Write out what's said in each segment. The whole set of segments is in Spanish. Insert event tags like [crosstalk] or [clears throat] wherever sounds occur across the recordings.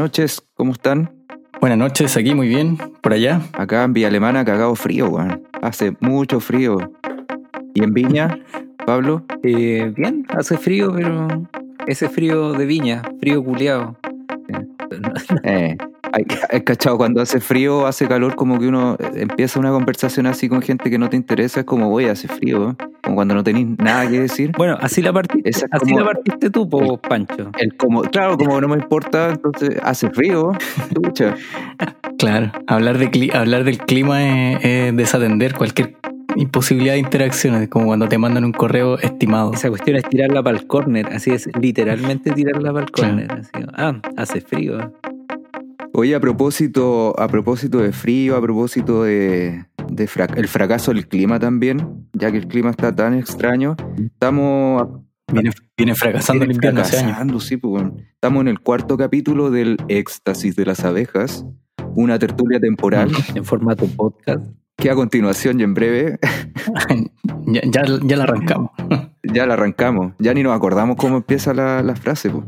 noches, ¿cómo están? Buenas noches, aquí muy bien, por allá. Acá en Villa Alemana cagado frío, weón. Hace mucho frío. ¿Y en Viña, Pablo? Eh, bien, hace frío, pero ese frío de viña, frío culiado. Eh, [laughs] hay, cachado cuando hace frío, hace calor, como que uno empieza una conversación así con gente que no te interesa, es como, voy, hace frío, como cuando no tenéis nada que decir. Bueno, así la partiste, es así la partiste tú, po, Pancho. El como, claro, como no me importa, entonces hace frío. Chucha. Claro, hablar, de cli- hablar del clima es, es desatender cualquier imposibilidad de interacciones, como cuando te mandan un correo estimado. Esa cuestión es tirarla para el córner, así es, literalmente tirarla para el Claro. córner. así. Ah, hace frío. Oye, a propósito, a propósito de frío, a propósito de, de frac- el fracaso del clima también, ya que el clima está tan extraño, estamos Viene, viene fracasando el viene invierno hace años. fracasando, sí, pues, bueno. Estamos en el cuarto capítulo del Éxtasis de las abejas, una tertulia temporal [laughs] En formato podcast. que a continuación y en breve [laughs] ya, ya, ya la arrancamos. [laughs] ya la arrancamos. Ya ni nos acordamos cómo empieza la, la frase. Pues.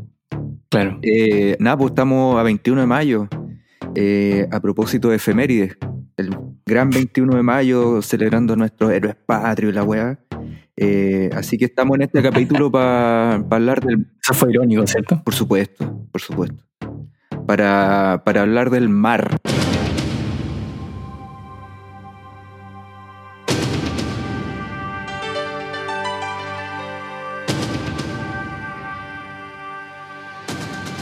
Claro. Eh, nada, pues estamos a 21 de mayo. Eh, a propósito de efemérides, el gran 21 de mayo celebrando nuestros héroes patrios y la weá. Eh, así que estamos en este capítulo para hablar del. Eso fue irónico, ¿cierto? Por supuesto, por supuesto. Para, para hablar del mar.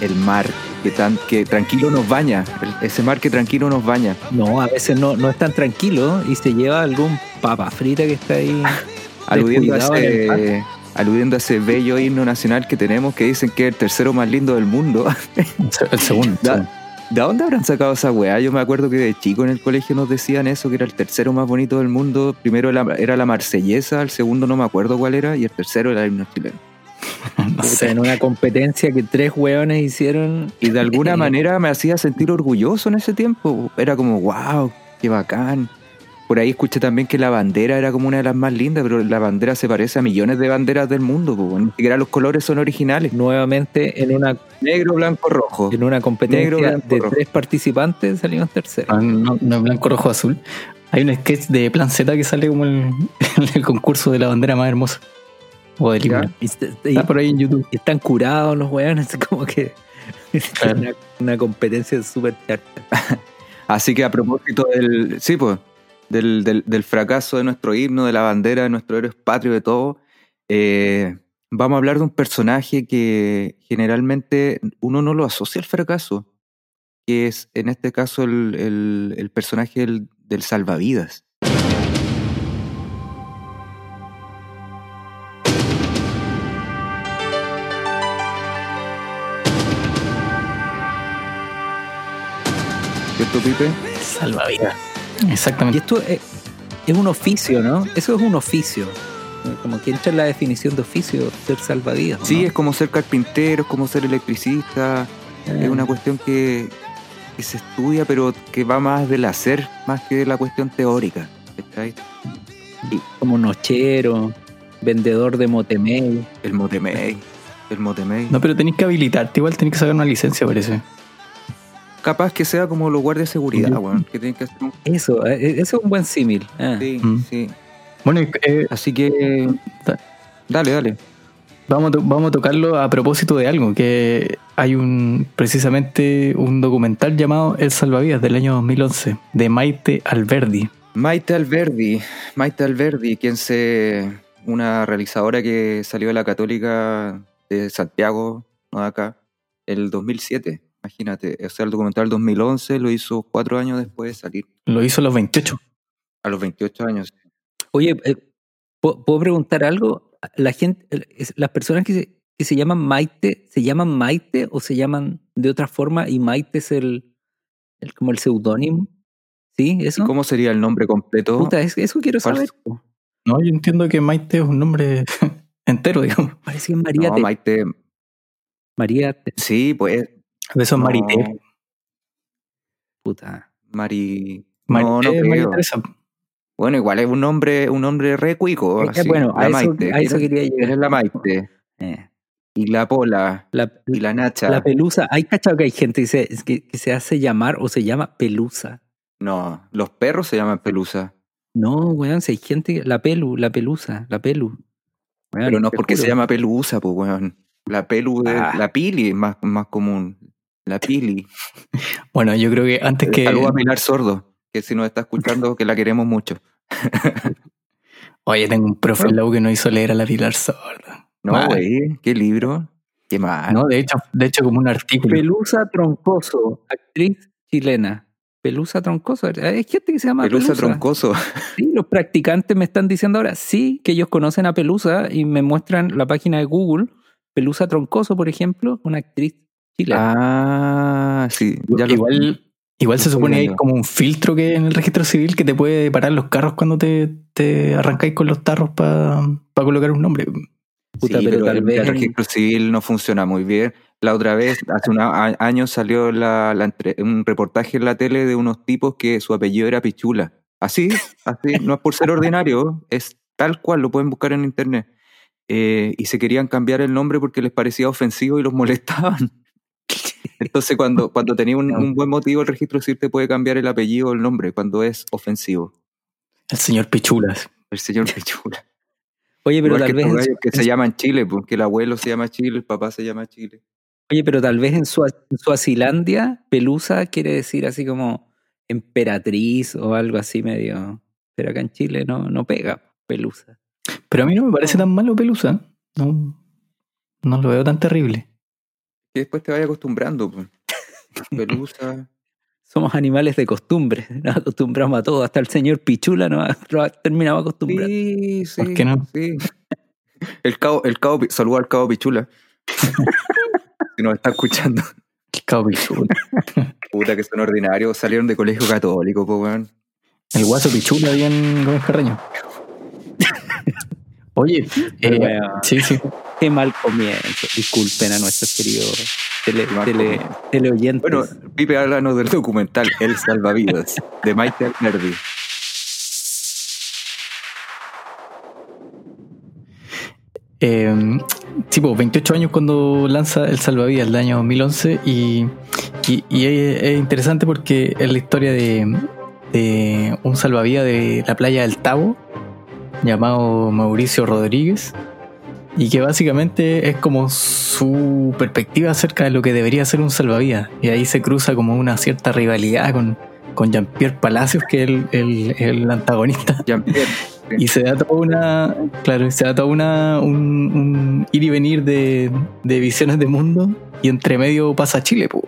El mar que, tan, que tranquilo nos baña. el- ese mar que tranquilo nos baña. No, a veces no, no es tan tranquilo y se lleva algún papa frita que está ahí. [laughs] aludiendo a, ese, aludiendo a ese bello himno nacional que tenemos que dicen que es el tercero más lindo del mundo. [laughs] El segundo. Da-. ¿De dónde habrán sacado esa weá? Yo me acuerdo que de chico en el colegio nos decían eso, que era el tercero más bonito del mundo. Primero era la marsellesa, el segundo no me acuerdo cuál era, y el tercero era el himno chileno. [laughs] No sé. en una competencia que tres hueones hicieron. Y de alguna [laughs] manera me hacía sentir orgulloso en ese tiempo. Era como, wow, qué bacán. Por ahí escuché también que la bandera era como una de las más lindas, pero la bandera se parece a millones de banderas del mundo. Ni siquiera los colores son originales. Nuevamente en una, Negro, blanco, rojo. en una competencia Negro, blanco, de rojo. tres participantes salimos terceros. Ah, No, no es blanco, rojo, azul. Hay un sketch de Plan Z que sale como el, [laughs] el concurso de la bandera más hermosa. O del himno. Está por ahí en YouTube. están curados los hueones, [laughs] como que Claro. una, una competencia súper charta. [laughs] Así que a propósito del, sí, pues, del, del, del fracaso de nuestro himno, de la bandera, de nuestro héroe patrio, de todo, eh, vamos a hablar de un personaje que generalmente uno no lo asocia al fracaso, que es en este caso el, el- el personaje del, del salvavidas. ¿Cierto, Pipe? Salvavidas. Y Exactamente. esto es, es un oficio, ¿no? Eso es un oficio. Como que entra en la definición de oficio, ser salvavidas. ¿no? Sí, es como ser carpintero, es como ser electricista, Eh, es una cuestión que, que se estudia, pero que va más del hacer, más que de la cuestión teórica. como nochero, vendedor de motemel. El motemey, el motemey. No, pero tenés que habilitarte, igual tenés que sacar una licencia, parece. Capaz que sea como los guardias de seguridad, weón, que tienen que hacer un... Eso, eh, eso es un buen símil. Ah. Sí, Mm. sí. Bueno, eh, Así que... Dale, dale. vamos, a vamos a tocarlo a propósito de algo, que hay un precisamente un documental llamado El Salvavidas del año 2011, de Maite Alberdi. Maite Alberdi, Maite Alberdi, quien se... Una realizadora que salió de la Católica de Santiago, no de acá, el 2007, imagínate. O sea, el documental 2011 lo hizo cuatro años después de salir, Lo hizo a los 28. a los 28 años. Oye, eh, ¿puedo preguntar algo? La gente, las personas que se, que se llaman Maite, ¿se llaman Maite o se llaman de otra forma? Y Maite es el, el- como el seudónimo. ¿Sí? ¿Eso? ¿Y cómo sería el nombre completo? Puta, es- eso quiero ¿Cuál- saber. No, yo entiendo que Maite es un nombre [laughs] entero, digamos. Parece que María no, Te- Maite. María Te- Sí, pues. De eso es no, Marité. Puta. Mari. No, no Marité, creo. Teresa. Bueno, igual es un nombre, un nombre re cuico. Así, bueno, la a eso, Maite. a eso quería Él llegar. es la Maite. Eh, Y la pola. La, Y la nacha. la pelusa. Hay cachado que hay gente que se, que, que se hace llamar o se llama pelusa. No, los perros se llaman pelusa. No, weón, si hay gente. La pelu, la pelusa, la pelu. Weón, Pero no te porque se llama pelusa, pues, weón. La pelu, es- Ah. la pili es más, más común. La pili. Bueno, yo creo que antes que. Saludos a Pilar Sordo, que si nos está escuchando, que la queremos mucho. [laughs] Oye, tengo un profe en la U que no hizo leer a la Pilar Sorda. No, güey, qué libro. Qué mal. No, de hecho, de hecho, como un artículo. Pelusa Troncoso, actriz chilena. Pelusa Troncoso. Hay gente que se llama Pelusa Pelusa. troncoso. Sí, los practicantes me están diciendo ahora, sí, que ellos conocen a Pelusa y me muestran la página de Google. Pelusa Troncoso, por ejemplo, una actriz Ah, sí. Ya lo- igual, igual se supone que hay como un filtro que en el registro civil que te puede parar los carros cuando te, te arrancáis con los tarros para colocar un nombre. Puta, sí, pero pero tal el, vez el registro civil no funciona muy bien. La otra vez, hace unos años, salió la, la entre- un reportaje en la tele de unos tipos que su apellido era Pichula. Así, así, no es por ser ordinario, es tal cual, lo pueden buscar en internet. Eh, y se querían cambiar el nombre porque les parecía ofensivo y los [laughs] molestaban. Entonces, cuando, [laughs] cuando tenía un, un buen motivo, el registro civil te puede cambiar el apellido o el nombre cuando es ofensivo. El señor Pichulas. El señor Pichula. [laughs] Oye, pero Igual tal que, vez en su- que se llaman Chile, porque el abuelo se llama Chile, el papá se llama Chile. Oye, pero tal vez en, Sua- en Suazilandia, Pelusa quiere decir así como emperatriz o algo así medio. Pero acá en Chile no, no pega Pelusa. Pero a mí no me parece tan malo Pelusa. No, no lo veo tan terrible. Y después te vayas acostumbrando. pues. [laughs] Pelusa. Somos animales de costumbre, [laughs] nos acostumbramos a todo. Hasta el señor Pichula nos ha- nos ha terminado acostumbrando. Sí, sí. ¿Por qué no? Sí. El cabo, el cabo, saludo al cabo Pichula. [laughs] si nos está escuchando. El cabo Pichula. Puta que son ordinarios, salieron de colegio católico, pues weón. El guaso Pichula bien Gómez Carreño. Oye, eh, sí, sí. Qué mal comienzo. Disculpen a nuestros queridos tele, tele- teleoyentes. Bueno, Pipe, háblanos del documental El Salvavidas, de Maite Alberdi. Eh, sí, pues, 28 años cuando lanza El Salvavidas, el año 2011, y, y, y es, es interesante porque es la historia de, de un salvavidas de la playa del Tabo, llamado Mauricio Rodríguez, y que básicamente es como su perspectiva acerca de lo que debería ser un salvavidas, y ahí se cruza como una cierta rivalidad con, con Jean-Pierre Palacios, que es el, el- el antagonista. Jean-Pierre. [laughs] Y se da toda una, claro, se da toda una, un, un ir y venir de, de visiones de mundo y entre medio pasa Chile, po.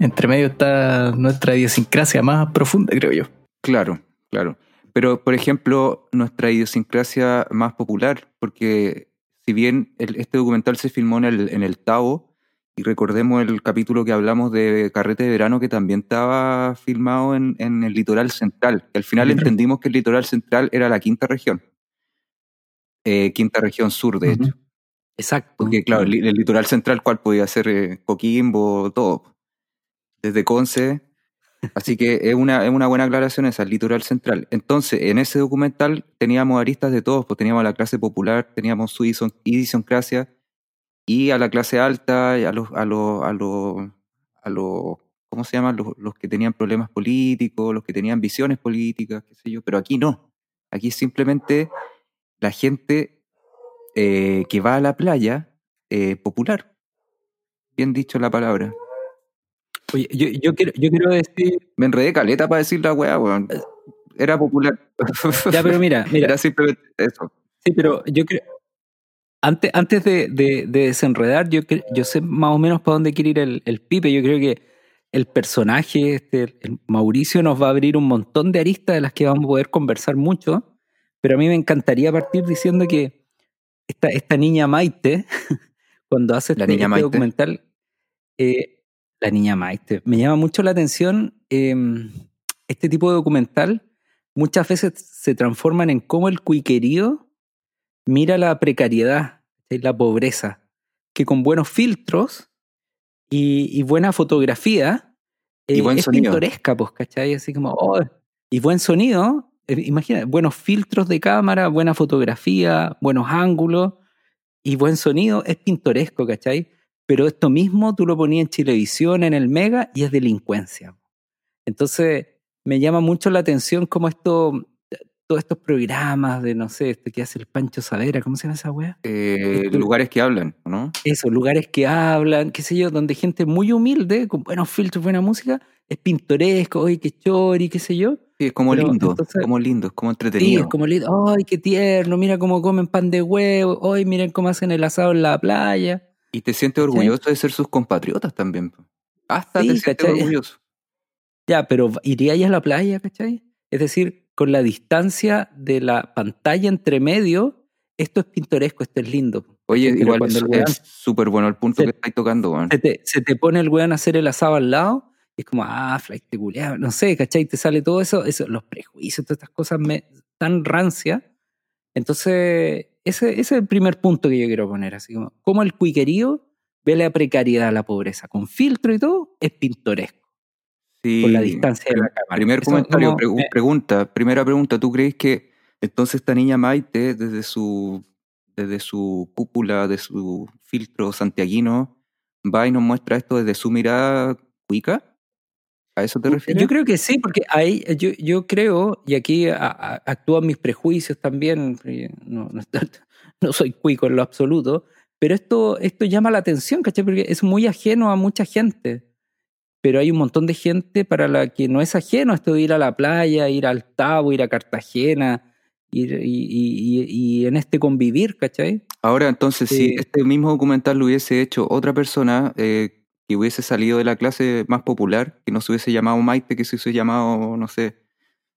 Entre medio está nuestra idiosincrasia más profunda, creo yo. Claro, claro. Pero, por ejemplo, nuestra idiosincrasia más popular, porque si bien el- este documental se filmó en el, en el Tavo, y recordemos el capítulo que hablamos de Carrete de Verano, que también estaba filmado en, en el litoral central, que al final entendimos que el litoral central era la quinta región. Eh, quinta región sur, de hecho. Exacto. Porque, claro, el, el litoral central, ¿cuál podía ser? Eh, Coquimbo, todo. Desde Conce. Así que es una, es una buena aclaración esa, el litoral central. Entonces, en ese documental teníamos aristas de todos, pues teníamos a la clase popular, teníamos su idiosincrasia, y a la clase alta, a los, a los, a los, a los, ¿cómo se llaman? Los, los que tenían problemas políticos, los que tenían visiones políticas, qué sé yo, pero aquí no. Aquí simplemente la gente eh, que va a la playa eh, popular. Bien dicho la palabra. Oye, yo, yo, quiero, yo quiero decir. Me enredé caleta para decir la weá, weón. Era popular. [laughs] Ya, pero mira, mira. Era simplemente eso. Sí, pero yo creo. Antes, antes de, de- de desenredar, yo, yo sé más o menos para dónde quiere ir el, el Pipe. Yo creo que el personaje, este, el Mauricio, nos va a abrir un montón de aristas de las que vamos a poder conversar mucho. Pero a mí me encantaría partir diciendo que esta, esta niña Maite, [laughs] cuando hace La este, niña este Maite. documental, eh, la niña Maite, me llama mucho la atención eh, este tipo de documental. Muchas veces se transforman en cómo el cuiquerío mira la precariedad, la pobreza, que con buenos filtros y, y buena fotografía Y buen es sonido. pintoresca, pues, ¿cachai? Así como, oh, y buen sonido, eh, imagina, buenos filtros de cámara, buena fotografía, buenos ángulos, y buen sonido, es pintoresco, ¿cachai? Pero esto mismo tú lo ponías en televisión, en el Mega, y es delincuencia. Entonces, me llama mucho la atención cómo esto, todos estos programas de, no sé, este que hace el Pancho Savera, ¿cómo se llama esa wea? Eh, lugares que hablan, ¿no? Eso, lugares que hablan, qué sé yo, donde gente muy humilde, con buenos filtros, buena música, es pintoresco, oye, qué chori, qué sé yo. Sí, es como lindo, como lindo, es como entretenido. Sí, es como lindo. Ay, qué tierno, mira cómo comen pan de huevo, ay, miren cómo hacen el asado en la playa. Y te sientes orgulloso de ser sus compatriotas también. Hasta te sientes orgulloso. Ya, pero ¿iría a la playa, cachai? Es decir, con la distancia de la pantalla entre medio, esto es pintoresco, esto es lindo. Oye, igual cuando es súper bueno el punto que estáis tocando, man. Se te, se te, pone el weón a hacer el asado al lado y es como, ah, flight culiado, no sé, ¿cachai? Te sale todo eso, eso los prejuicios, todas estas cosas me, tan rancia. Entonces, ese, ese, es el primer punto que yo quiero poner, así como, como el cuiquerío ve la precariedad, la pobreza, con filtro y todo, es pintoresco. Sí, con la distancia de la cámara. Primer comentario, pregunta, primera pregunta, ¿tú crees que entonces esta niña Maite, desde su, desde su cúpula, de su filtro santiaguino, va y nos muestra esto desde su mirada cuica? ¿A eso te refieres? Yo creo que sí, porque ahí yo, yo creo, y aquí actúan mis prejuicios también, no, no, [laughs] no, soy cuico en lo absoluto, pero esto, esto llama la atención, ¿cachai? Porque es muy ajeno a mucha gente pero hay un montón de gente para la que no es ajeno esto de ir a la playa, ir al Tabo, ir a Cartagena, ir, y, y, en este convivir, ¿cachai? Ahora, entonces, si este mismo documental lo hubiese hecho otra persona eh, que hubiese salido de la clase más popular, que no se hubiese llamado Maite, que se hubiese llamado, no sé,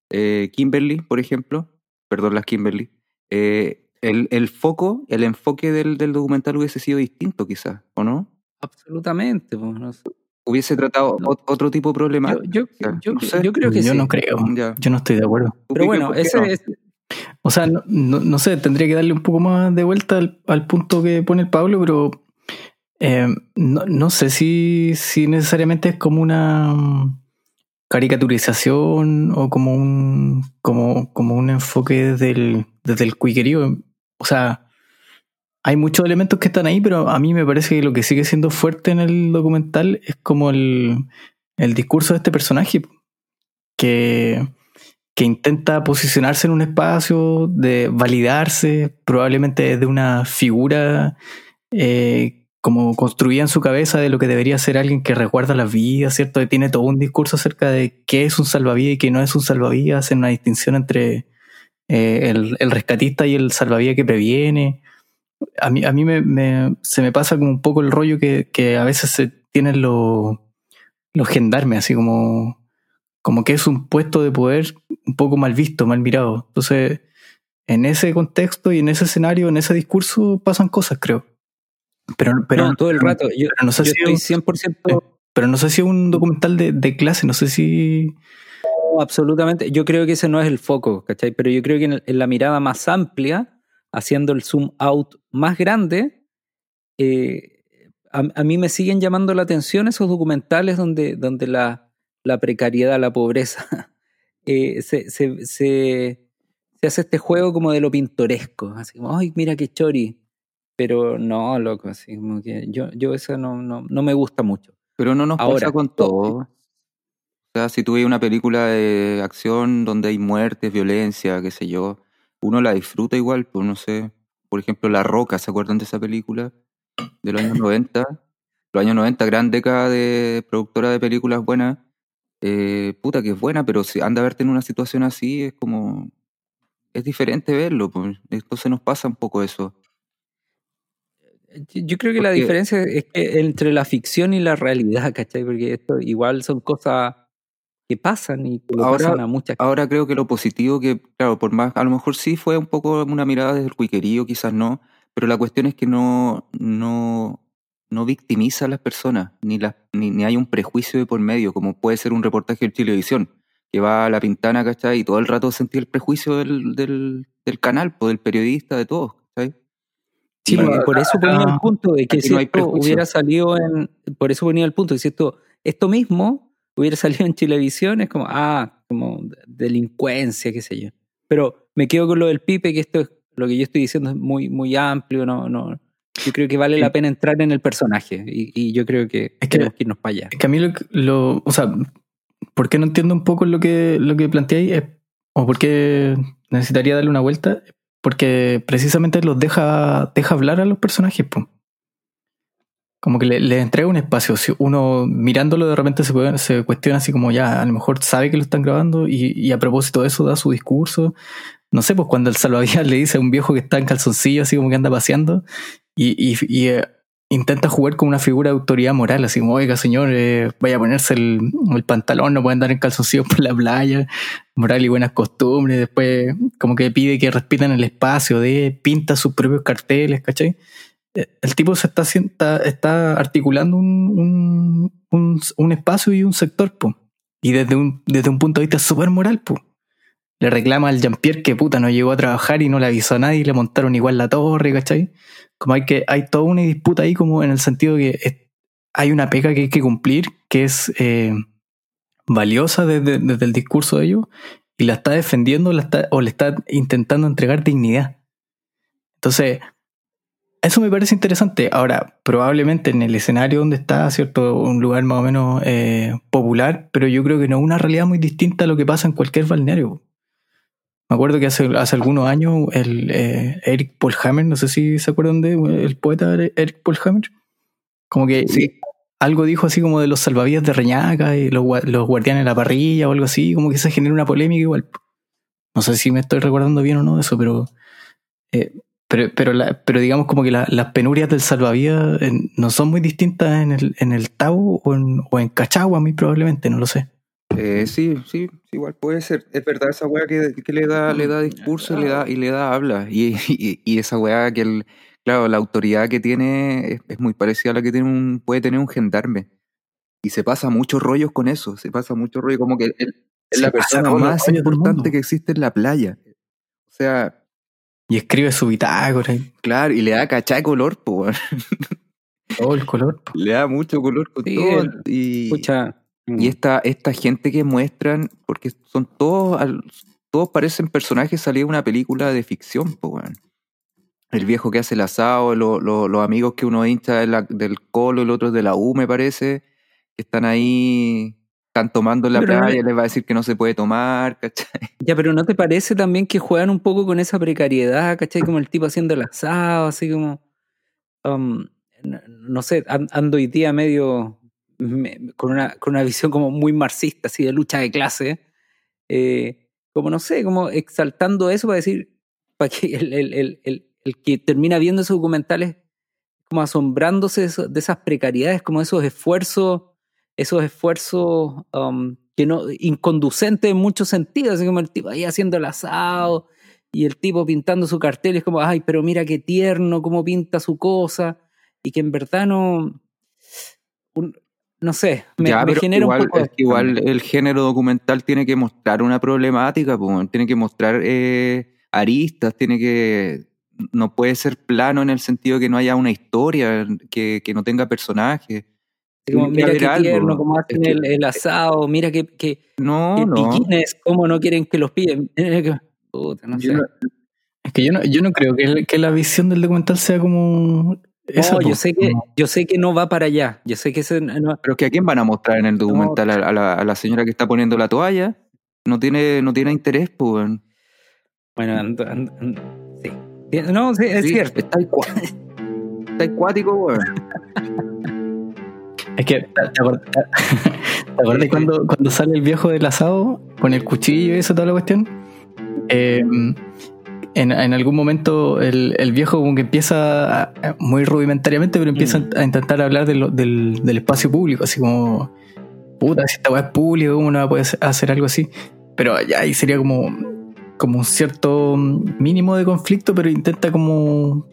eh, Kimberly, por ejemplo, perdón, las Kimberly, eh, el, el, foco, el enfoque del, del documental hubiese sido distinto quizás, ¿o no? Absolutamente, pues, no sé hubiese tratado otro tipo de problema. Yo, yo, creo que yo sí. no creo. Yo no estoy de acuerdo. Pero bueno, ese es. O sea, no, no, sé, tendría que darle un poco más de vuelta al, punto que pone el Pablo, pero eh, no, no, sé si, si necesariamente es como una caricaturización o como un, como, como un enfoque desde el, desde el cuiquerío. O sea, hay muchos elementos que están ahí, pero a mí me parece que lo que sigue siendo fuerte en el documental es como el, discurso de este personaje, que, que, intenta posicionarse en un espacio, de validarse, probablemente desde una figura eh, como construida en su cabeza de lo que debería ser alguien que recuerda la vida, ¿cierto? Tiene todo un discurso acerca de qué es un salvavidas y qué no es un salvavidas, hacer una distinción entre eh, el, el rescatista y el salvavidas que previene a mí, a mí me, se me pasa como un poco el rollo que, que a veces se tienen los, los gendarmes, así como, como que es un puesto de poder un poco mal visto, mal mirado. Entonces, en ese contexto y en ese escenario, en ese discurso, pasan cosas, creo. Pero, pero no, todo el rato. Yo, no sé si estoy 100%. pero no sé si es un documental de, de clase, no sé si. absolutamente. Yo creo que ese no es el foco, ¿cachai? Pero yo creo que en la mirada más amplia haciendo el zoom out más grande, eh, a, mí me siguen llamando la atención esos documentales donde, donde la, la precariedad, la pobreza, [laughs] eh, se, se, se, hace este juego como de lo pintoresco, así como, ay, mira qué chori. Pero no, loco, así como que yo, yo eso no, no, no me gusta mucho. Pero no nos Ahora, pasa con todo. O sea, si tú ves una película de acción donde hay muertes, violencia, qué sé yo, uno la disfruta igual, pues no sé. Por ejemplo, La Roca, ¿se acuerdan de esa película? De [laughs] los años 90. Los años 90, gran década de productora de películas buenas. Eh, puta que es buena, pero si anda a verte en una situación así, es como. Es diferente verlo, pues. Entonces nos pasa un poco eso. Yo creo que la diferencia es que entre la ficción y la realidad, ¿cachai? Porque esto igual son cosas que pasan y que ahora, pasan a muchas Ahora creo que lo positivo que, claro, por más, a lo mejor sí fue un poco una mirada desde el cuiquerío, quizás no, pero la cuestión es que no, no, no victimiza a las personas, ni, la, ni, hay un prejuicio de por medio, como puede ser un reportaje de televisión, que va a la pintana, ¿cachai? Y todo el rato sentí el prejuicio del, del, del canal, del periodista, de todos, Sí, por eso ponía el punto de que si esto hubiera salido en. Por eso ponía el punto de que si esto, esto mismo hubiera [laughs] salido en televisión, es como, ah, como delincuencia, qué sé yo. Pero me quedo con lo del pipe, que esto es, lo que yo estoy diciendo es muy, muy amplio, no, no, Yo creo que vale la pena entrar en el personaje y, y yo creo que Es que- tenemos que irnos para allá. Es que a mí lo, lo- o sea, ¿por qué no entiendo un poco lo que, lo que planteáis? O por qué necesitaría darle una vuelta, porque precisamente los deja, deja hablar a los personajes, po. Como que le, le entrega un espacio. Si uno mirándolo de repente se, se cuestiona así como ya, a lo mejor sabe que lo están grabando y, y a propósito de eso da su discurso. No sé, pues cuando el salvavidas [laughs] le dice a un viejo que está en calzoncillo, así como que anda paseando, y, y, y, eh, intenta jugar con una figura de autoridad moral, así como, oiga señor, eh, vaya a ponerse el, el pantalón, no puede andar en calzoncillos por la playa, moral y buenas costumbres, después como que pide que respeten el espacio, de pinta sus propios carteles, ¿cachai? Eh, El tipo se está, está, articulando un, un, un, un espacio y un sector, po. y desde un, desde un punto de vista súper moral, po. Le reclama al Jean-Pierre que puta no llegó a trabajar y no le avisó a nadie y le montaron igual la torre, ¿cachai? Como hay que, hay toda una disputa ahí como en el sentido que hay una pega que hay que cumplir, que es eh, valiosa desde, desde el discurso de ellos, y la está defendiendo la está, o le está intentando entregar dignidad. Entonces, eso me parece interesante. Ahora, probablemente en el escenario donde está, ¿cierto? Un lugar más o menos eh, popular, pero yo creo que no es una realidad muy distinta a lo que pasa en cualquier balneario. Me acuerdo que hace, hace algunos años el eh, Eric Paul Hammer, no sé si se acuerdan de el poeta Eric Paul Hammer, como que Sí. algo dijo así como de los salvavidas de Reñaca y los, los guardianes de la parrilla o algo así, como que se genera una polémica igual. No sé si me estoy recordando bien o no de eso, pero eh, pero, pero, la- pero digamos como que la- las penurias del salvavidas eh, no son muy distintas en el, en el Tabo o en, o en Cachagua, muy probablemente, no lo sé. Eh, sí, sí, igual puede ser. Es verdad esa weá que, que le da, le da discurso y le da, y le da habla. Y, [laughs] y, y esa weá que el, claro, la autoridad que tiene es, es muy parecida a la que tiene un, puede tener un gendarme. Y se pasa muchos rollos con eso, se pasa mucho rollo, como que él es la persona más importante que existe en la playa. O sea, Y escribe su bitácora claro, y le da cachá de color, po, todo el color. [laughs] le da mucho color con Sí, todo. Y, Escucha, Y esta, esta gente que muestran, porque son todos, todos parecen personajes salidos de una película de ficción, po, weón. El viejo que hace el asado, lo- lo- los amigos que uno hincha de la- del colo, el otro es de la U, me parece, que están ahí, están tomando en la Pero no playa, le- les va a decir que no se puede tomar, ¿cachai? [laughs] Ya, pero ¿no te parece también que juegan un poco con esa precariedad, ¿cachai? Como el tipo haciendo el asado, así como... um, no, no sé, an- ando hoy día medio... con, una, con una visión como muy marxista, así de lucha de clase. eh, como no sé, como exaltando eso para decir, para que el, el- el- que termina viendo esos documentales, como asombrándose de, esas precariedades, como esos esfuerzos, esos esfuerzos um, que no, inconducentes en muchos sentidos, como el tipo ahí haciendo el asado y el tipo pintando su cartel, es como, ay, pero mira qué tierno, cómo pinta su cosa, y que en verdad no, no sé, me, ya, me genera igual, un poco... es que igual el género documental tiene que mostrar una problemática, weón. tiene que mostrar eh, aristas, tiene que... No puede ser plano en el sentido que no haya una historia, que, que no tenga personajes. como, mira qué algo, tierno, cómo es hacen que- el, el asado, mira qué, qué, No, qué no. piquines, cómo no quieren que los pillen. [laughs] Puta, no Yo sé. no- es que yo no, yo no creo que, el- que la visión del documental sea como. Esa, No, yo sé que yo sé que no va para allá. Yo sé que ese no- Pero es que a quién van a mostrar en el documental a, a la, a la señora que está poniendo la toalla. No tiene, no tiene interés, pues. bueno, ando- sí. No, sí, es Sí, cierto. Está, acu- está acuático, weón. Es que, ¿te acuerdas, ¿te acuerdas cuando, cuando sale el viejo del asado con el cuchillo y eso, toda la cuestión? Eh, en, en algún momento el, el viejo como que empieza, a- muy rudimentariamente, pero empieza Mm. a intentar hablar de lo- del, del espacio público, así como, puta, si esta weá es pública, ¿cómo no va a poder hacer algo así? Pero ya ahí sería como, como un cierto mínimo de conflicto, pero intenta como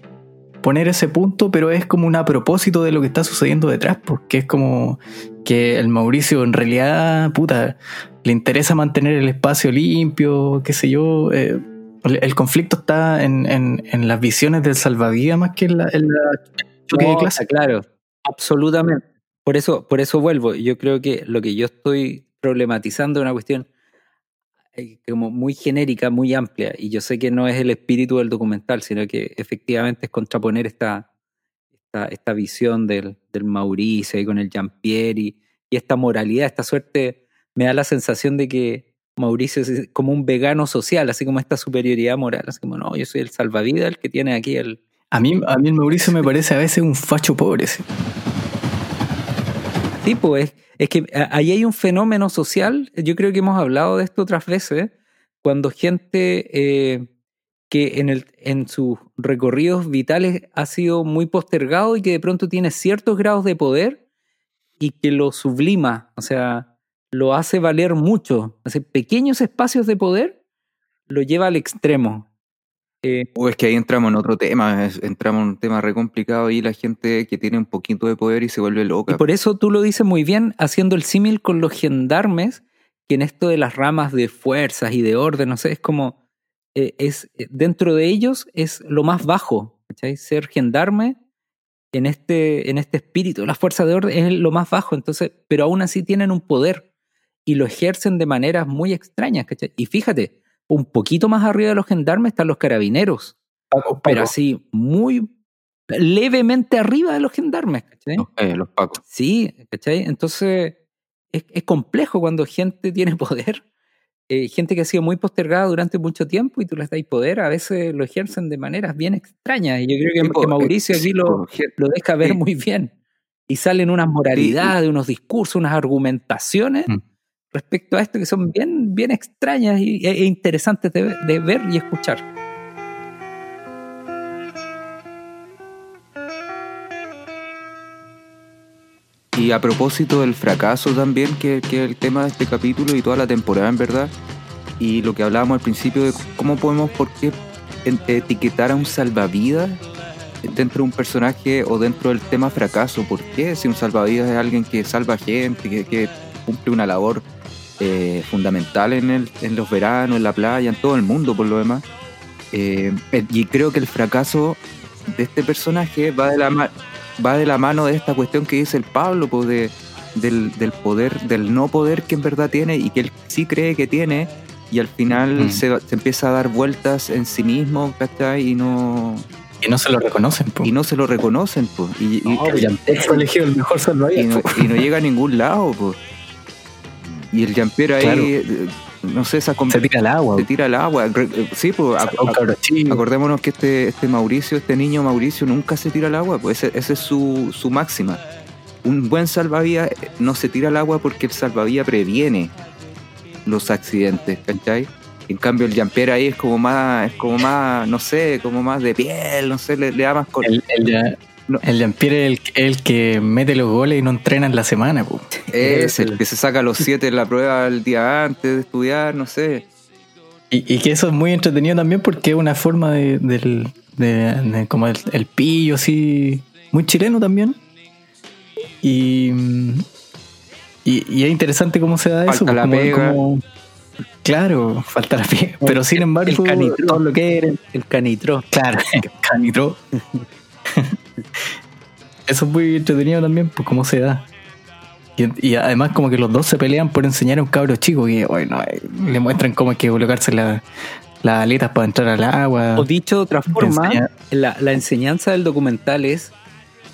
poner ese punto, pero es como un a propósito de lo que está sucediendo detrás, porque es como que el Mauricio en realidad, puta, le interesa mantener el espacio limpio, qué sé yo. eh, el, conflicto está en, en- en las visiones del salvavidas más que en la, en la choque de clase. claro, absolutamente. Por eso, por eso vuelvo. Yo creo que lo que yo estoy problematizando es una cuestión eh, como muy genérica, muy amplia, y yo sé que no es el espíritu del documental, sino que efectivamente es contraponer esta, esta, esta visión del, del Mauricio y con el Jean-Pierre y, y esta moralidad, esta suerte, me da la sensación de que Mauricio es como un vegano social, así como esta superioridad moral, así como, no, yo soy el salvavidas, el que tiene aquí el... A mí, a mí el Mauricio me [laughs] parece a veces un facho pobre. sí. Sí, pues es que ahí hay un fenómeno social, yo creo que hemos hablado de esto otras veces, cuando gente eh, que en, el, en sus recorridos vitales ha sido muy postergado y que de pronto tiene ciertos grados de poder y que lo sublima, o sea, lo hace valer mucho, hace pequeños espacios de poder, lo lleva al extremo. Eh, Uh, es que ahí entramos en otro tema, es- entramos en un tema re complicado y la gente que tiene un poquito de poder y se vuelve Y loca. por eso tú lo dices muy bien, haciendo el símil con los gendarmes, que en esto de las ramas de fuerzas y de orden, no sé, es como, eh, es eh, dentro de ellos es lo más bajo, ¿cachai? Ser gendarme en este, en este espíritu, las fuerzas de orden es lo más bajo, entonces, pero aún así tienen un poder y lo ejercen de maneras muy extrañas, ¿cachai? Y fíjate, un poquito más arriba de los gendarmes están los carabineros, pero así muy levemente arriba de los gendarmes, ¿cachai? Los, eh, los pacos. Sí, ¿cachai? Entonces es, es complejo cuando gente tiene [laughs] poder, eh, gente que ha sido muy postergada durante mucho tiempo y tú les das poder, a veces lo ejercen de maneras bien extrañas. Y yo creo que, Sí, po, que Mauricio aquí lo, lo deja ver muy bien. Y salen unas moralidades, unos discursos, unas argumentaciones Mm. Respecto a esto que son bien, bien extrañas e, e interesantes de, de ver y escuchar. Y a propósito del fracaso también, que, es el tema de este capítulo y toda la temporada en verdad, y lo que hablábamos al principio de cómo podemos, por etiquetar a un salvavidas dentro de un personaje o dentro del tema fracaso, ¿por qué? Si un salvavidas es alguien que salva gente, que cumple una labor eh, fundamental en, el, en los veranos, en la playa, en todo el mundo por lo demás. Eh, y creo que el fracaso de este personaje va de la, ma- va de la mano de esta cuestión que dice el Pablo, pues de, del, del poder, del no poder que en verdad tiene y que él sí cree que tiene, y al final Mm. se, se empieza a dar vueltas en sí mismo, ¿cachai? Y no, Y no se lo reconocen. po. y no se lo reconocen, pues. Y, y- No, elegido el mejor y salvavidas. no, po. y no llega a ningún lado, pues. Y el Jean-Pierre ahí, Claro. eh, no sé, esa Se tira al agua. se tira al agua. Eh, Sí, pues. Acordémonos que este, este Mauricio, este niño Mauricio, nunca se tira al agua, pues ese es su, su máxima. Un buen salvavidas eh, no se tira al agua porque el salvavidas previene los accidentes, ¿cachai? En cambio el Jean-Pierre ahí es como más, es como más, no sé, como más de piel, no sé, le, le da más El, No. el Jean-Pierre es el, el que mete los goles y no entrena en la semana. po. Es el que se saca los siete en la prueba el día antes de estudiar, no sé. Y, y que eso es muy entretenido también porque es una forma de, del, de, de como el, el pillo así, muy chileno también. Y, y, y es interesante cómo se da eso. Falta la como- pega. como- claro, falta la pega. Pero sin El- embargo, el canitro. todo lo que eres. El canitro. Claro, [laughs] canitro. [laughs] Eso es muy entretenido también, pues cómo se da. Y, y además como que los dos se pelean por enseñar a un cabro chico que, bueno, eh, le muestran cómo hay que colocarse la- las aletas para entrar al agua. O dicho de otra forma, la, la enseñanza del documental es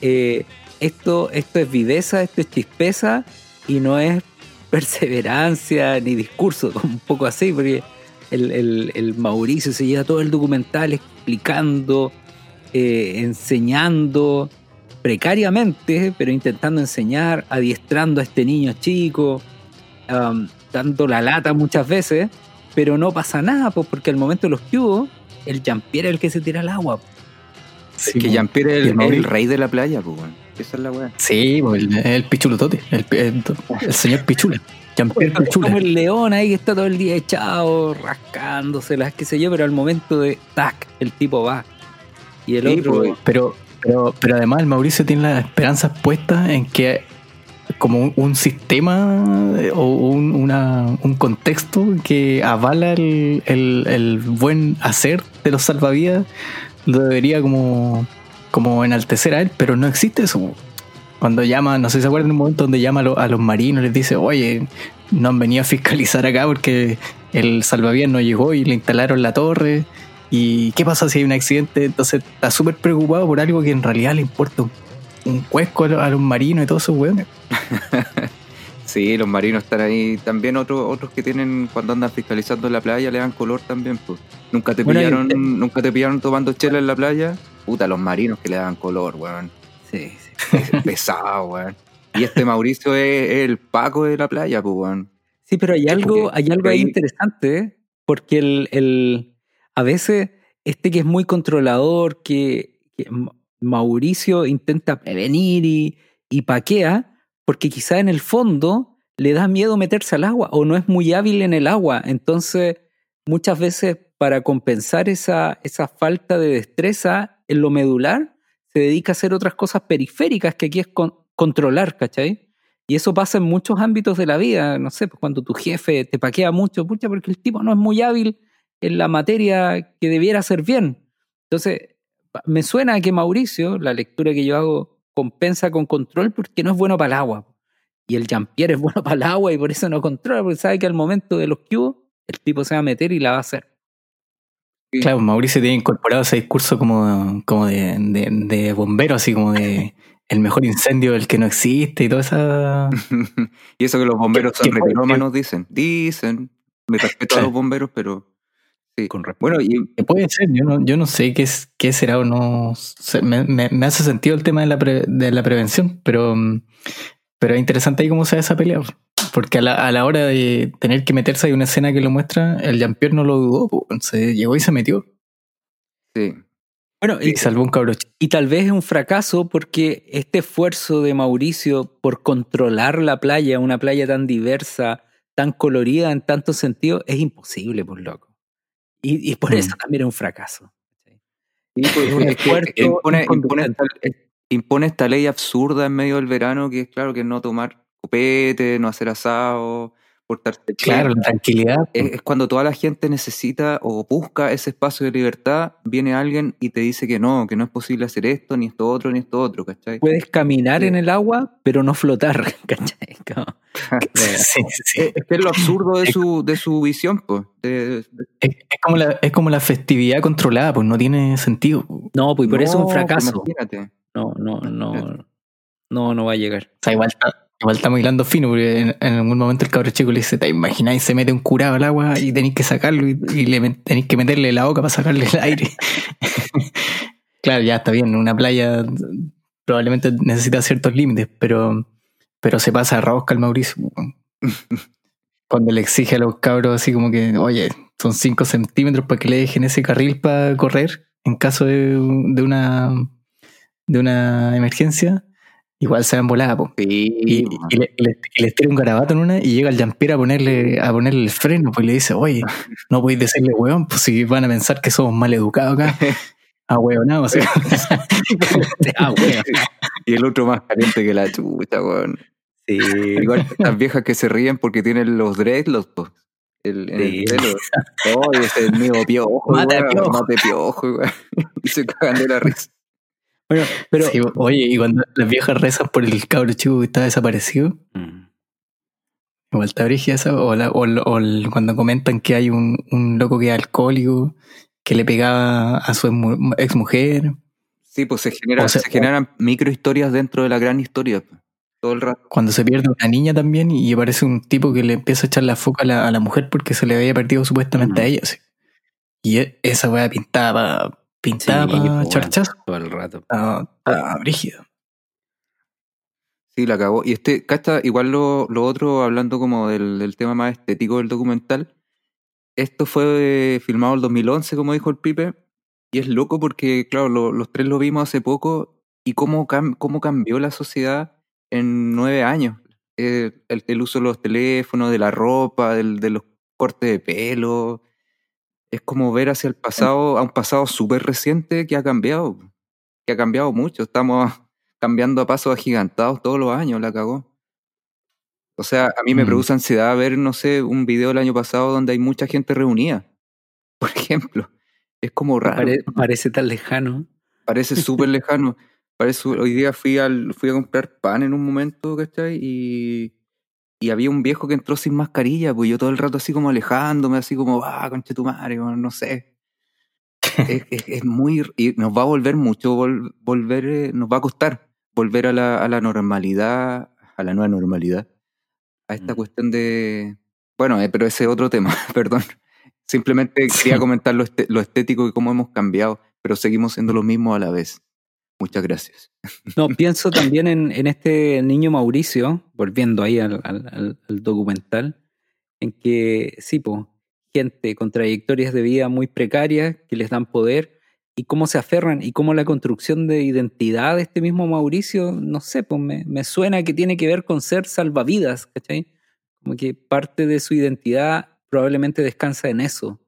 eh, esto, esto es viveza, esto es chispeza y no es [laughs] perseverancia ni discurso, un poco así, porque el, el- el Mauricio se lleva todo el documental explicando, eh, enseñando precariamente, pero intentando enseñar, adiestrando a este niño chico, um, dando la lata muchas veces, pero no pasa nada, pues, porque al momento de los cubos, el Jean-Pierre es el que se tira al agua. Sí, que po. Jean-Pierre es el, el Mauricio. el rey de la playa, pues. Esa es la weá. Sí, el, el pichulotote, el, el, el señor Pichula. Jean-Pierre Es [laughs] como el león ahí que está todo el día echado, rascándoselas, qué sé yo, pero al momento de tac, el tipo va. Y el Sí, otro. pues. Pero, pero, pero además el Mauricio tiene las esperanzas puestas en que como un, un sistema eh, o un, una- un contexto que avala el, el- el buen hacer de los salvavidas lo debería como, como enaltecer a él, pero no existe eso. Cuando llama, no sé si se acuerdan un momento donde llama a, lo- a los marinos, les dice, oye, no han venido a fiscalizar acá porque el salvavidas no llegó y le instalaron la torre. ¿Y qué pasa si hay un accidente? Entonces está súper preocupado por algo que en realidad le importa un, un cuesco a los, a los marinos y todos esos weones. [laughs] Sí, los marinos están ahí. También otros otros que tienen, cuando andan fiscalizando en la playa, le dan color también. Pues. Nunca te Bueno, pillaron, usted- nunca te pillaron tomando chela en la playa. Puta, los marinos que le dan color, weón. Sí, sí. Es pesado, weón. Y este Mauricio es, es el Paco de la playa, pues, weón. Sí, pero hay algo, hay algo ahí ahí- interesante, ¿eh? porque el, el, a veces este que es muy controlador, que, que Ma- Mauricio intenta prevenir y, y paquea, porque quizá en el fondo le da miedo meterse al agua o no es muy hábil en el agua. Entonces, muchas veces para compensar esa, esa falta de destreza en lo medular, se dedica a hacer otras cosas periféricas que aquí es con- controlar, ¿cachai? Y eso pasa en muchos ámbitos de la vida. No sé, pues cuando tu jefe te paquea mucho, pucha, porque el tipo no es muy hábil en la materia que debiera ser bien. Entonces, me suena que Mauricio, la lectura que yo hago, compensa con control porque no es bueno para el agua. Y el Jean-Pierre es bueno [laughs] para el agua y por eso no controla, porque sabe que al momento de los cubos, el tipo se va a meter y la va a hacer. Claro, Mauricio tiene incorporado ese discurso como, como de, de, de bombero, así como de [laughs] el mejor incendio el que no existe y toda esa. [laughs] y eso que los bomberos ¿Qué- son repirómanos, dicen. Dicen. Me respeto a los bomberos, pero. Sí. Con respeto. Bueno, y puede ser, yo no, yo no sé qué, es, qué será o no. Me, me- me hace sentido el tema de la, pre- de la prevención, pero, mm, pero es interesante ahí cómo se da esa pelea. Porque a la, a la hora de tener que meterse, hay una escena que lo muestra, el Jean-Pierre no lo dudó, pues, se llegó y se metió. sí. Bueno, Y salvó un chico. Y tal vez es un fracaso porque este esfuerzo de Mauricio por controlar la playa, una playa tan diversa, tan colorida en tantos sentidos, es imposible, por loco. Y, y por Mm. eso también es un fracaso. Pues, un esfuerzo impone, esta, impone esta ley absurda en medio del verano que es claro que no tomar copete, no hacer asado, portarse Claro, bien. la tranquilidad. Es, es cuando toda la gente necesita o busca ese espacio de libertad, viene alguien y te dice que no, que no es posible hacer esto, ni esto otro, ni esto otro, ¿cachai? Puedes caminar Sí. en el agua, pero no flotar, [laughs] ¿cachai? Como- [laughs] Sí, sí. Es lo absurdo de su, de su visión, pues. de- Es, es como la, es como la festividad controlada, pues no tiene sentido. O No, pues por eso es un No, fracaso. pues, Imagínate. No, no, no. No, no va a llegar. sea, igual está, igual estamos hilando fino, porque en, en algún momento el cabro chico le dice, ¿te imagináis? Se mete un curado al agua y tenéis que sacarlo y, y le tenéis que meterle la boca para sacarle el aire. [laughs] claro, ya está bien, una playa probablemente necesita ciertos límites, pero, pero se pasa a rosca el Mauricio. [laughs] Cuando le exige a los cabros así como que, oye, son 5 centímetros para que le dejen ese carril para correr en caso de, de una de una emergencia, igual se van volada, po. Sí, Y, y le, y le- y les tira un garabato en una y llega el Jean-Pierre a ponerle, a ponerle el freno, pues le dice, oye, no podéis decirle weón, pues si van a pensar que somos mal educados acá. [laughs] Ah, weón, no, así. [laughs] Ah, bueno. Y el otro más caliente que la chucha, weón. Sí. Igual las viejas que se ríen porque tienen los dreadlocks, pues. El, en Sí. el pelo. Ese es el mío piojo, Mate weón, piojo. mate piojo, weón. [laughs] Y se cagan de la risa. Bueno, pero. Sí, oye, y cuando las viejas rezan por el cabro chico que está desaparecido, Mm. igual está brígida esa, o, la- o, o el- cuando comentan que hay un, un loco que es alcohólico, que le pegaba a su ex mujer. Sí, pues se, genera, O sea, se generan micro historias dentro de la gran historia, todo el rato. Cuando se pierde una niña también y aparece un tipo que le empieza a echar la foca a la, a la mujer porque se le había perdido supuestamente a ella. así. Y e- esa weá pintada para pintada Sí, charchazo. Todo el rato. Estaba estaba brígido. Sí, la acabó. Y este, cacha, igual lo, lo otro, hablando como del, del tema más estético del documental, esto fue filmado el 2011, como dijo el Pipe, y es loco porque, claro, lo- los tres lo vimos hace poco, y cómo, cam- cómo cambió la sociedad en nueve años. Eh, el, el uso de los teléfonos, de la ropa, del- de los cortes de pelo. Es como ver hacia el pasado, a un pasado súper reciente que ha cambiado, que ha cambiado mucho. Estamos [laughs] cambiando a pasos agigantados todos los años, la cagó. O sea, a mí me Mm. produce ansiedad ver, no sé, un video del año pasado donde hay mucha gente reunida. [laughs] Por ejemplo, es como raro. Pare- parece tan lejano. Parece súper lejano. Parece, hoy día fui, al, fui a comprar pan en un momento, ¿cachai? Y, y había un viejo que entró sin mascarilla, pues yo todo el rato así como alejándome, así como, ah, conche tu madre, no sé. [laughs] es, es- es muy. Y nos va a volver mucho, vol- volver, eh, nos va a costar volver a la, a la normalidad, a la nueva normalidad, a esta Mm. cuestión de. Bueno, eh, pero ese es otro tema, [laughs] perdón. Simplemente Sí. quería comentar lo, este- lo estético y cómo hemos cambiado, pero seguimos siendo lo mismo a la vez. Muchas gracias. No, pienso también en, en este niño Mauricio, volviendo ahí al, al- al- al documental, en que sí, po, gente con trayectorias de vida muy precarias que les dan poder y cómo se aferran y cómo la construcción de identidad de este mismo Mauricio, no sé, pues me, me suena que tiene que ver con ser salvavidas, ¿cachai? Como que parte de su identidad probablemente descansa en eso.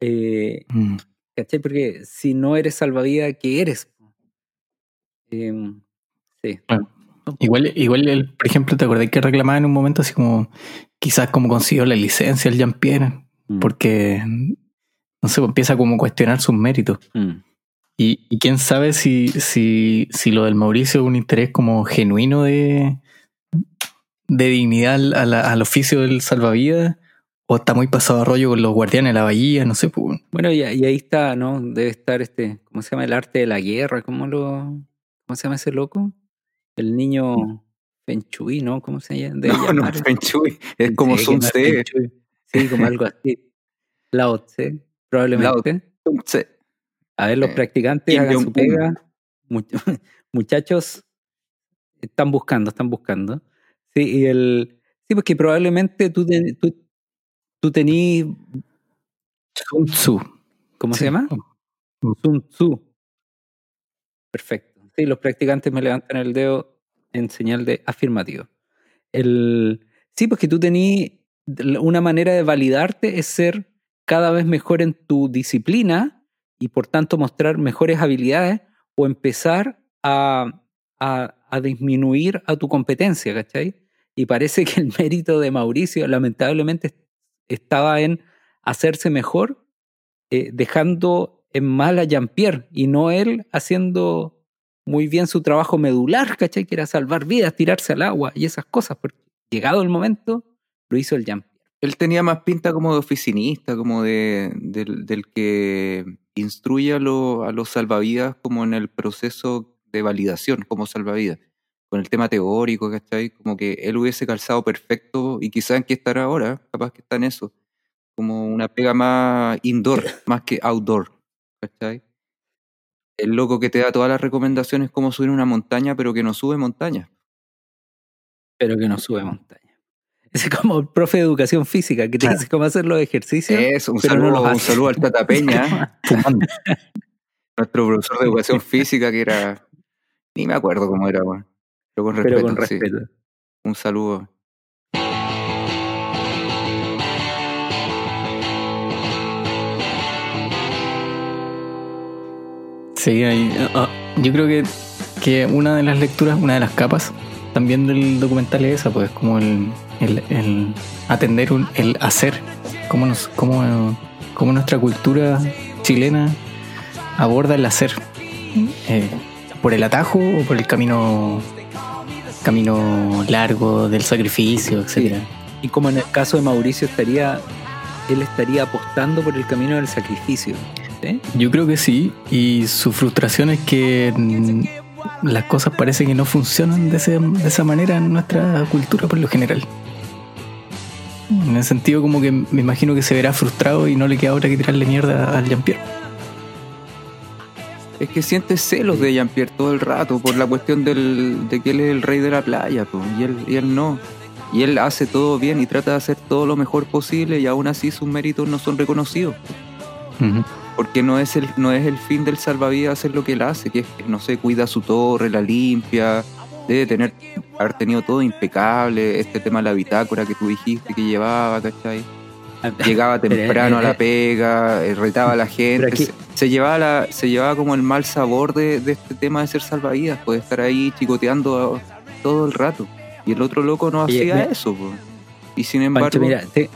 Eh, Mm. ¿Cachai? Porque si no eres salvavidas, ¿qué eres? Em, sí. Igual, igual él, por ejemplo, ¿te acordás que reclamaba en un momento así como quizás como consiguió la licencia el Jean-Pierre? Mm, Porque, no sé, empieza como a cuestionar sus méritos. mm. Y, y quién sabe si, si, si lo del Mauricio es un interés como genuino de, de dignidad al, a la- al oficio del salvavidas o está muy pasado a rollo con los guardianes de la bahía, no sé. Pues. Bueno, y, y ahí está, ¿no? Debe estar este, ¿cómo se llama? El arte de la guerra, ¿cómo lo, cómo se llama ese loco? El niño Feng Shui, ¿no? ¿Cómo se llama? No, no, llamar. Feng Shui, es como Sí, Sun no Tse. Sí, como algo así. Lao Tse, probablemente. Sun Tse. A ver, los Eh, practicantes hagan su pega. Much- [laughs] Muchachos, están buscando, están buscando. Sí, y el. Sí, porque probablemente tú, ten- tú, tú tenís. Sun Tzu. ¿Cómo se llama? Sun Tzu. Perfecto. Sí, los practicantes me levantan el dedo en señal de afirmativo. El, sí, porque tú tenías una manera de validarte es ser cada vez mejor en tu disciplina y por tanto mostrar mejores habilidades o empezar a, a, a disminuir a tu competencia, ¿cachai? Y parece que el [laughs] mérito de Mauricio lamentablemente estaba en hacerse mejor eh, dejando en mal a Jean-Pierre y no él haciendo muy bien su trabajo medular, ¿cachai? Que era salvar vidas, tirarse al agua y esas cosas. Porque llegado el momento, lo hizo el Jean-Pierre. Él tenía más pinta como de oficinista, como de, del, del que instruye a, lo- a los salvavidas como en el proceso de validación como salvavidas, con el tema teórico, ¿cachai? Como que él hubiese calzado perfecto y quizás en qué estará ahora, capaz que está en eso, como una pega más indoor, [laughs] más que outdoor, ¿cachai? El loco que te da todas las recomendaciones como subir una montaña, pero que no sube montañas. Pero que no sube montaña. [laughs] Es como el profe de educación física que te Claro. dice cómo hacer los ejercicios. Eso, un no saludo, un saludo al Tata Peña. [laughs] Fumando. nuestro profesor de educación física que era ni me acuerdo cómo era weón. pero con respeto, pero con sí. respeto. un saludo Sí, ahí, ah, yo creo que, que una de las lecturas, una de las capas también del documental es esa, pues como el, el, el atender, un- el hacer, cómo, nos, cómo, cómo nuestra cultura chilena aborda el hacer, Eh, por el atajo o por el camino camino largo del sacrificio, etcétera. Y como en el caso de Mauricio estaría, él estaría apostando por el camino del sacrificio. Yo creo que sí, y su frustración es que mm, las cosas parece que no funcionan de, ese- de esa manera en nuestra cultura por lo general. En el sentido como que me imagino que se verá frustrado y no le queda otra que tirarle mierda al Jean-Pierre. es que siente celos de Jean-Pierre todo el rato por la cuestión del, de que él es el rey de la playa po, y, él, y él no y él hace todo bien y trata de hacer todo lo mejor posible y aún así sus méritos no son reconocidos Ujú. Porque no es el no es el fin del salvavidas hacer lo que él hace que es no sé cuida su torre la limpia debe tener haber tenido todo impecable este tema de la bitácora que tú dijiste que llevaba ¿cachai? [laughs] llegaba temprano a la eh, pega eh, retaba a la gente aquí- se, se llevaba la- se llevaba como el mal sabor de, de este tema de ser salvavidas puede estar ahí chicoteando todo el rato y el otro loco no Oye, hacía mira- eso po. y sin embargo Pancho, mira, te-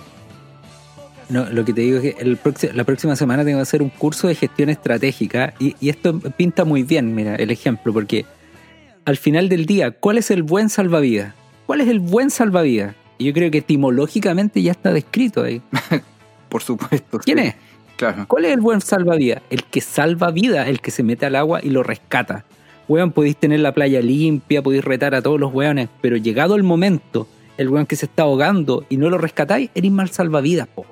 no, lo que te digo es que el la próxima semana tengo que hacer un curso de gestión estratégica y, y esto pinta muy bien, mira, el ejemplo, porque al final del día, ¿cuál es el buen salvavidas? ¿Cuál es el buen salvavidas? Y yo creo que etimológicamente ya está descrito ahí. [laughs] por supuesto ¿Quién sí. es? Claro. ¿Cuál es el buen salvavidas? El que salva vida, el que se mete al agua y lo rescata. Weón, podéis tener la playa limpia, podéis retar a todos los weones, pero llegado el momento, el weón que se está ahogando y no lo rescatáis, eres mal salvavidas, po.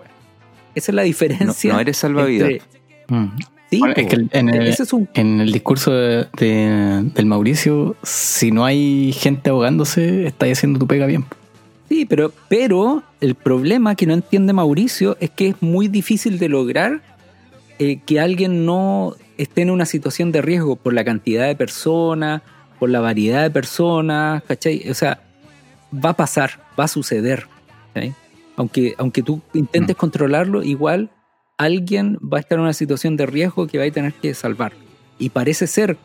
Esa es la diferencia. no eres salvavidas. entre- Mm. Sí, Bueno, es que en el- ese es un En el discurso de- de- del Mauricio, si no hay gente ahogándose, estáis haciendo tu pega bien. Sí, pero, pero el problema que no entiende Mauricio es que es muy difícil de lograr eh, que alguien no esté en una situación de riesgo por la cantidad de personas, por la variedad de personas, ¿cachai? O sea, va a pasar, va a suceder. ¿cachai? Aunque, aunque tú intentes controlarlo, igual alguien va a estar en una situación de riesgo que va a tener que salvar. Y parece ser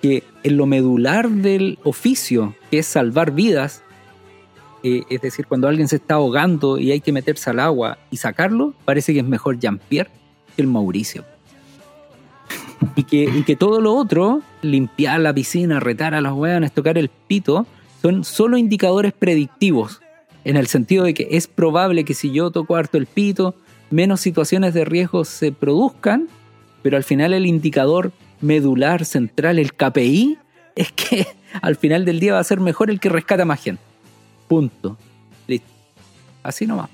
que en lo medular del oficio, que es salvar vidas, eh, es decir, cuando alguien se está ahogando y hay que meterse al agua y sacarlo, parece que es mejor Jean-Pierre que el Mauricio. Y que, y que todo lo otro, limpiar la piscina, retar a los hueones, tocar el pito, son solo indicadores predictivos. En el sentido de que es probable que si yo toco harto el pito, menos situaciones de riesgo se produzcan, pero al final el indicador medular central, el KPI, es que [laughs] al final del día va a ser mejor el que rescata más gente. Punto. Listo. Así nomás.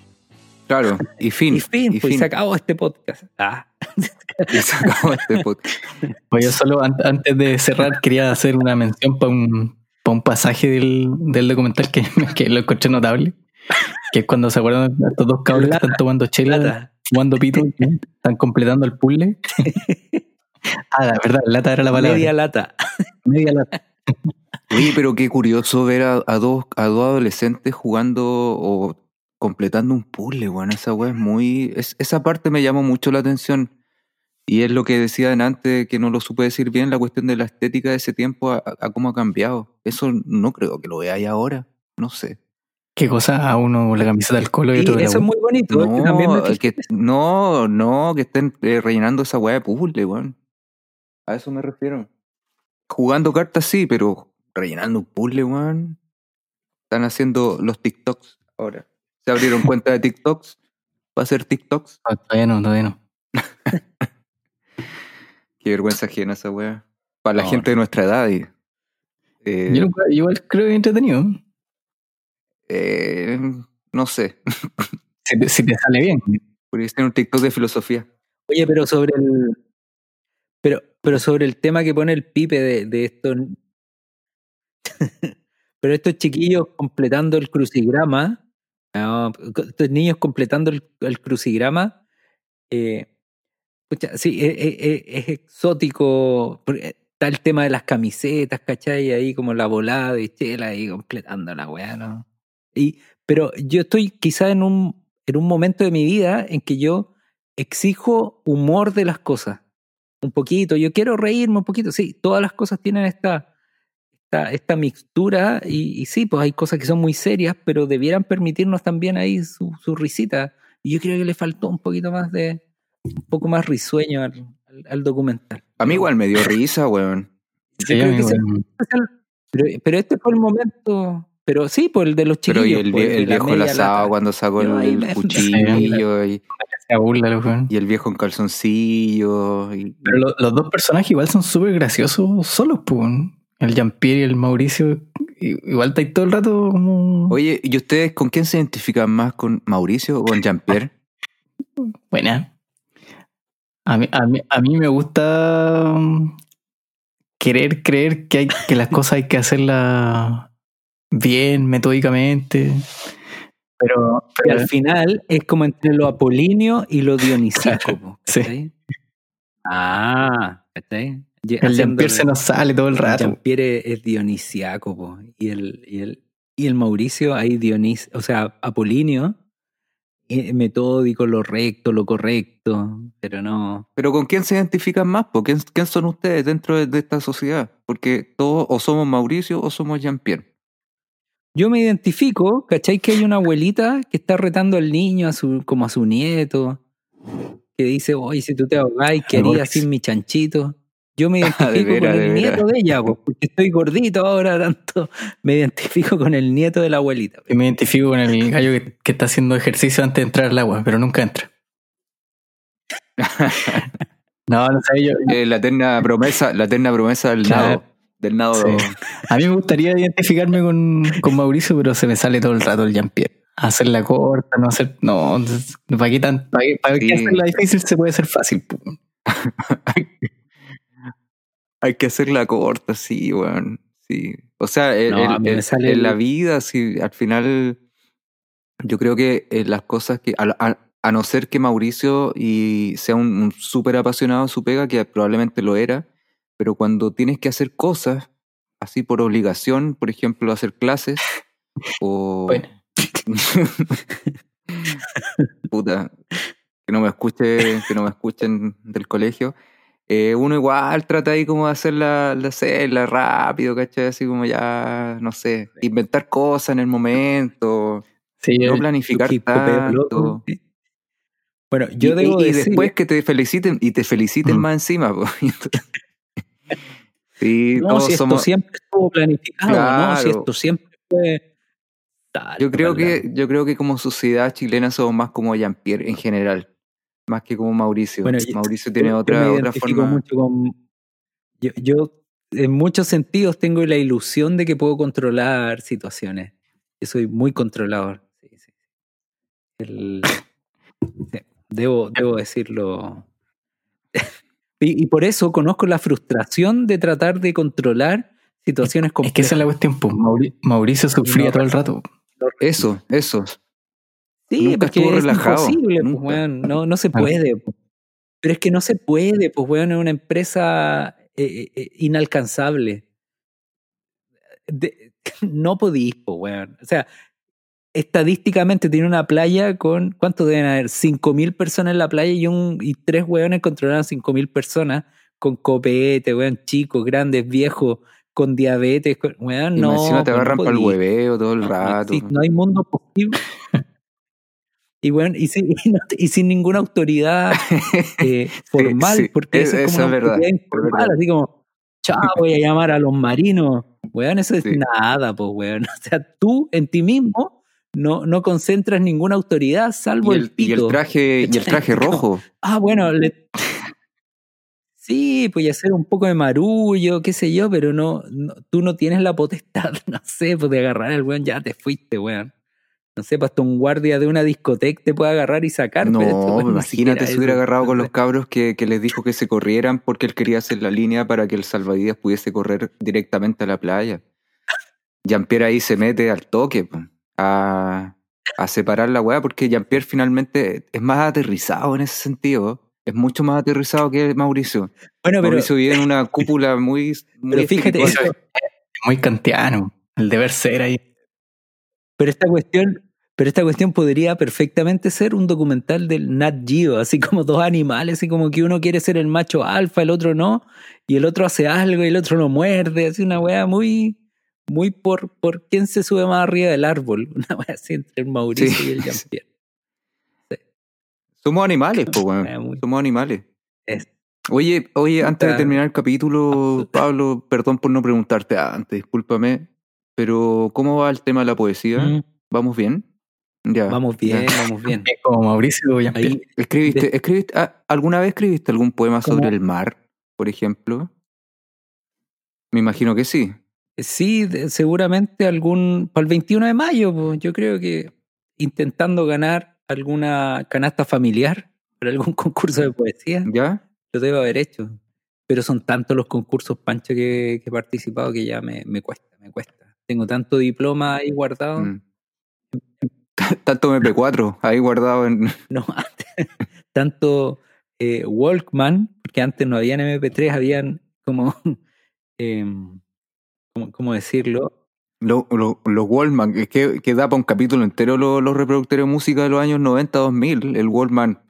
Claro, [laughs] y fin. y fin, y pues fin. se acabó este podcast. Ah. [laughs] Y se acabó este podcast. Pues yo solo an- antes de cerrar quería hacer una mención para un, un pasaje del, del documental que, [laughs] que lo encontré notable. Que es cuando se acuerdan de estos dos cabros que están tomando chela, Lata. fumando pito, están completando el puzzle. [laughs] ah, la verdad, lata era la palabra. Media lata. Media lata. Oye, pero qué curioso ver a, a dos, a dos adolescentes jugando o completando un puzzle, weón. Esa weá es muy. es- esa parte me llamó mucho la atención. Y es lo que decía antes, que no lo supe decir bien, la cuestión de la estética de ese tiempo, a, cómo ha cambiado. Eso no creo que lo veáis ahora. No sé. ¿Qué cosa? A uno la camiseta del colo y Y otro de la eso es muy bonito. que también No, que, no, no, que estén eh, rellenando esa weá de puzzle, weón. A eso me refiero. Jugando cartas sí, pero rellenando un puzzle, weón. Están haciendo los TikToks ahora. Se abrieron cuenta de [laughs] TikToks. Va a ser TikToks. Ah, Todavía no, todavía no. Qué vergüenza ajena esa weá. Para la No, gente de nuestra edad. Y, eh, Yo igual creo que entretenido. eh, no sé. [laughs] Si te, si te sale bien. Podría ser un TikTok de filosofía. Oye, pero sobre el. Pero, pero sobre el tema que pone el pipe de, de estos. [laughs] pero estos chiquillos completando el crucigrama. no, estos niños completando el, el crucigrama. eh, pucha, sí, es, es- es- es exótico. porque Está el tema de las camisetas, ¿cachai? Ahí como la volada de chela ahí completando la weá, ¿no? Y, pero yo estoy quizá en un, en un momento de mi vida en que yo exijo humor de las cosas. Un poquito, yo quiero reírme un poquito. Sí, todas las cosas tienen esta, esta, esta mixtura y, y sí, pues hay cosas que son muy serias, pero debieran permitirnos también ahí su, su risita. Y yo creo que le faltó un poquito más de, un poco más risueño al, al- al documental. A mí igual me dio risa, weón. Yo Sí, creo que amigo, ese- Pero, pero este fue el momento, pero sí, por el de los Pero chiquillos. y el, pues, el la viejo el media asado cuando sacó el, me- cuchillo y, burla, y el viejo en calzoncillo. Y, Pero lo- los dos personajes igual son súper graciosos solos, pues. El Jean-Pierre y el Mauricio. Igual está ahí todo el rato como. Oye, ¿y ustedes con quién se identifican más? ¿Con Mauricio o con Jean-Pierre? Buena. A mí, a, mí, a mí me gusta mm, querer creer que, hay, que las cosas hay que hacerlas bien, metódicamente. Pero, al final es como entre lo apolíneo y lo dionisíaco. Sí. Ah. Ye- el Jean-Pierre se nos sale todo el rato. Jean-Pierre es dionisiaco, po, y el, y el, y el Mauricio ahí Dionis, o sea, Apolinio, metódico, lo recto, lo correcto, pero no. ¿Pero con quién se identifican más? po? ¿Quién, quién son ustedes dentro de, de esta sociedad? Porque todos o somos Mauricio o somos Jean-Pierre. Yo me identifico, ¿cachai? Que hay una abuelita que está retando al niño a su, como a su nieto, que dice, oye, si tú te ahogáis, ¿qué harías sin mi chanchito? Yo me [laughs] Ah, de identifico con el nieto de ella, po, porque estoy gordito ahora tanto. [laughs] Me identifico con el nieto de la abuelita. Yo me identifico con el gallo que, que está haciendo ejercicio antes de entrar al agua, pero nunca entra. [laughs] no, no sé, yo. Eh, la eterna promesa, la eterna promesa del Claro. nado. Del nado. Sí. A mí me gustaría identificarme con, con Mauricio, pero se me sale todo el rato el Jean-Pierre. Hacerla corta, no hacer. No, ¿para qué, tan, para qué, para qué Sí. hacerla difícil se puede hacer fácil? Hay que hacerla corta, sí, weón. Sí. O sea, No, el- en la vida, sí, al final, yo creo que eh, las cosas que, a, a- a no ser que Mauricio y sea un, un súper apasionado de su pega, que probablemente lo era, pero cuando tienes que hacer cosas así por obligación, por ejemplo, hacer clases [laughs] o... Bueno. [laughs] Puta, que no me escuche, que no me escuchen del colegio. Eh, uno igual trata ahí como de hacerla, de hacerla rápido, ¿cachai? Así como ya, no sé, inventar cosas en el momento, Sí, no el- planificar tanto. Bueno, yo y, debo y- decir. después que te feliciten, y te feliciten más encima. po. [laughs] sí, no, si esto siempre estuvo planificado, ¿no? Si esto siempre fue. tal, Yo creo tal, que, yo creo que como sociedad chilena somos más como Jean-Pierre en general, más que como Mauricio. Bueno, Mauricio Yo- tiene yo otra, me otra forma. mucho con. Yo, yo, en muchos sentidos, tengo la ilusión de que puedo controlar situaciones. Yo soy muy controlador. Sí, sí. El- sí, debo, debo decirlo. [laughs] y, y por eso conozco la frustración de tratar de controlar situaciones Es complejas. que esa es la cuestión, pues. Mauri- Mauricio sufría no, todo el rato. Eso, eso. Sí, Nunca porque estuvo es relajado, imposible, pues, weón. No, no se puede. po. Pero es que no se puede, pues, weón, es una empresa eh, eh, eh, inalcanzable. De- [laughs] no podís, pues, weón. O sea, estadísticamente tiene una playa con, ¿cuánto deben haber? 5.000 personas en la playa y, un, y tres weones controlan 5.000 personas con copete, weón, chicos, grandes, viejos, con diabetes, con- weón, Y no. encima te pues, no agarran para el hueveo todo el No, no rato. existe, no hay mundo posible. Y bueno, y sin, [laughs] y no- y sin ninguna autoridad [laughs] eh, formal, sí, porque es- eso es eso como es verdad, informal, verdad. así como, chao, voy a llamar a los marinos. Weón, eso es Sí. nada, pues, weón. [laughs] O sea, tú en ti mismo no, no concentras ninguna autoridad, salvo y, el, el, y el pito. traje, y el traje rojo. Ah, bueno, le- sí, pues y hacer un poco de marullo, qué sé yo, pero no, no- tú no tienes la potestad, no sé, pues de agarrar al weón, ya te fuiste, weón. No sé, pues hasta un guardia de una discoteca te puede agarrar y sacar. No, pero weón ni imagínate si hubiera agarrado con los cabros que, que les dijo que se corrieran porque él quería hacer la línea para que el salvavidas pudiese correr directamente a la playa. Jean-Pierre ahí se mete al toque a, a separar la weá porque Jean-Pierre finalmente es más aterrizado en ese sentido. Es mucho más aterrizado que Mauricio. Bueno, pero, Mauricio vive en una cúpula muy, muy pero fíjate, eso- Muy kantiano. El deber ser ahí. pero esta cuestión, pero esta cuestión podría perfectamente ser un documental del Nat Geo, así como dos animales, así como que uno quiere ser el macho alfa, el otro no, y el otro hace algo y el otro lo muerde, así una wea muy, muy por, por quién se sube más arriba del árbol, [laughs] una wea así entre el Mauricio Sí. y el Jean-Pierre. Somos animales, [laughs] pues, weón. Muy- Somos animales. es- Oye, oye, antes de terminar el capítulo, Pablo, perdón por no preguntarte antes, discúlpame, pero ¿cómo va el tema de la poesía? Mm, ¿Vamos bien? Ya. Vamos bien, ya. vamos bien. Es como Mauricio. Ahí, ¿Escribiste, escribiste, ah, ¿Alguna vez escribiste algún poema ¿Cómo? sobre el mar, por ejemplo? Me imagino que sí. Sí, seguramente algún. Para el 21 de mayo, pues, yo creo que intentando ganar alguna canasta familiar [laughs] para algún concurso de poesía, ¿Ya? lo debo haber hecho. Pero son tantos los concursos, Pancho, que, que he participado que ya me, me cuesta, me cuesta. Tengo tanto diploma ahí guardado. Mm. [laughs] Tanto MP4 ahí guardado en... [laughs] No, antes, [laughs] tanto eh, Walkman, porque antes no habían MP3, habían como. em, ¿cómo, cómo decirlo? Lo- lo- los Wallman, es que, que da para un capítulo entero los, los reproductores de música de los años 90, 2000. El Wallman,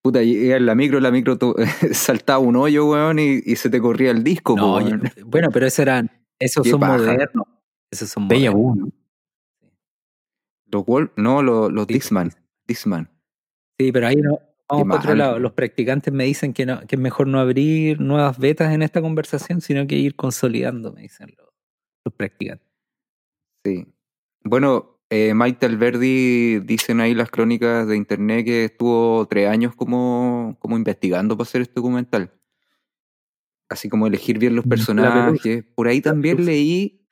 puta, iba en la micro, la micro to- saltaba un hoyo, weón, y, y se te corría el disco, No, po, yo- weón. bueno, pero esos eran. Esos Qué son paja. modernos. Esos son Bella modernos. Vu, ¿no? Los Wall, no, los, los. Dixman. Dixman. Sí, pero ahí no. Vamos Qué para otro lado. Los practicantes me dicen que, no, que es mejor no abrir nuevas betas en esta conversación, sino que ir consolidando, me dicen los, los practicantes. Sí. Bueno, eh, Maite Alberdi dicen ahí las crónicas de internet que estuvo tres años como, como investigando para hacer este documental. Así como elegir bien los La personajes. Por ahí también leí,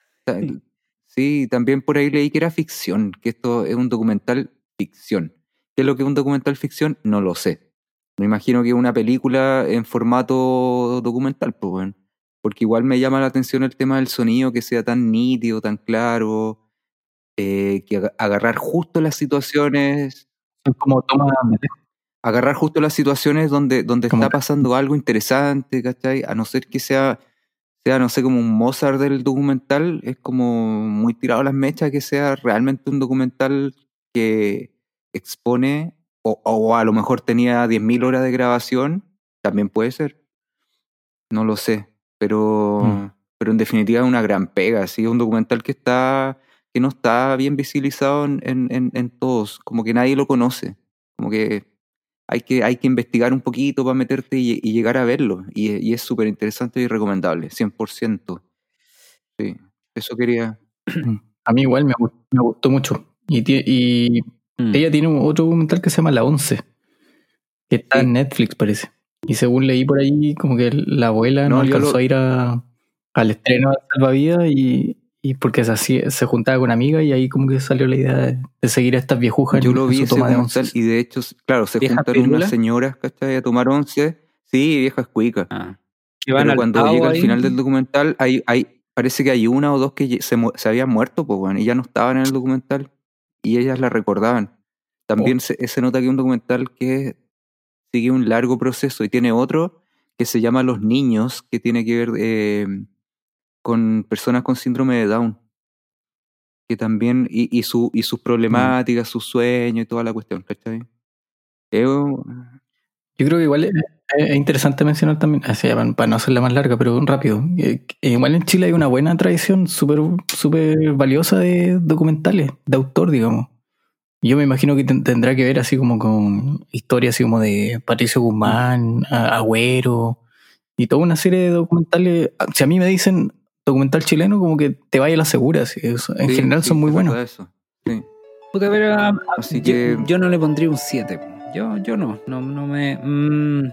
Sí. también por ahí leí que era ficción, que esto es un documental ficción. ¿Qué es lo que es un documental ficción? No lo sé. Me imagino que es una película en formato documental, pues, weón. Porque igual me llama la atención el tema del sonido, que sea tan nítido, tan claro, eh, que aga- agarrar justo las situaciones, Son como tomas agarrar justo las situaciones donde, donde está pasando algo interesante, ¿cachai? A no ser que sea, sea, no sé, como un Mozart del documental, es como muy tirado a las mechas que sea realmente un documental que expone, o, o a lo mejor tenía 10.000 horas de grabación, también puede ser. No lo sé, pero, Mm. pero en definitiva es una gran pega, sí, es un documental que está que no está bien visibilizado en, en, en- en todos, como que nadie lo conoce, como que hay que, hay que investigar un poquito para meterte y, y llegar a verlo, y, y es súper interesante y recomendable, 100%. Sí, eso quería... [clears throat] A mí igual me, gu- me gustó mucho. Y, y Mm. ella tiene un- otro documental que se llama La Once, que está Sí. en Netflix, parece. Y según leí por ahí, como que la abuela no, alcanzó lo- a ir a- al estreno de Salvavidas y, y porque se, hacía- se juntaba con amigas y ahí como que salió la idea de, de seguir a estas viejujas Yo en- lo en vi ese toma de documental onces. y de hecho, claro, se ¿Vieja juntaron pirula? unas señoras, ¿cachai? A tomar once. Sí, viejas cuicas. Ah. Que van Pero cuando llega al final del documental, hay, hay, parece que hay una o dos que se, se habían muerto, pues bueno, y ya no estaban en el documental. Y ellas la recordaban. También se, se nota que es un documental que sigue un largo proceso y tiene otro que se llama Los Niños, que tiene que ver eh, con personas con síndrome de Down. Que también, y, y, su, y sus problemáticas, sus sueños y toda la cuestión, ¿cachai? Yo creo que igual es, es interesante mencionar también, así, para, no hacerla más larga, pero rápido. eh, igual en Chile hay una buena tradición súper súper valiosa de documentales, de autor, digamos. Yo me imagino que ten- tendrá que ver así como con historias así como de Patricio Guzmán, Agüero, y toda una serie de documentales. Si a mí me dicen documental chileno, como que te vaya a la segura. así, eso, en sí, general sí, son muy buenos. verdad eso. Sí. Puta, pero, ah, ah, Así yo, que- yo no le pondría un 7. Yo, yo no, no, no me. mm,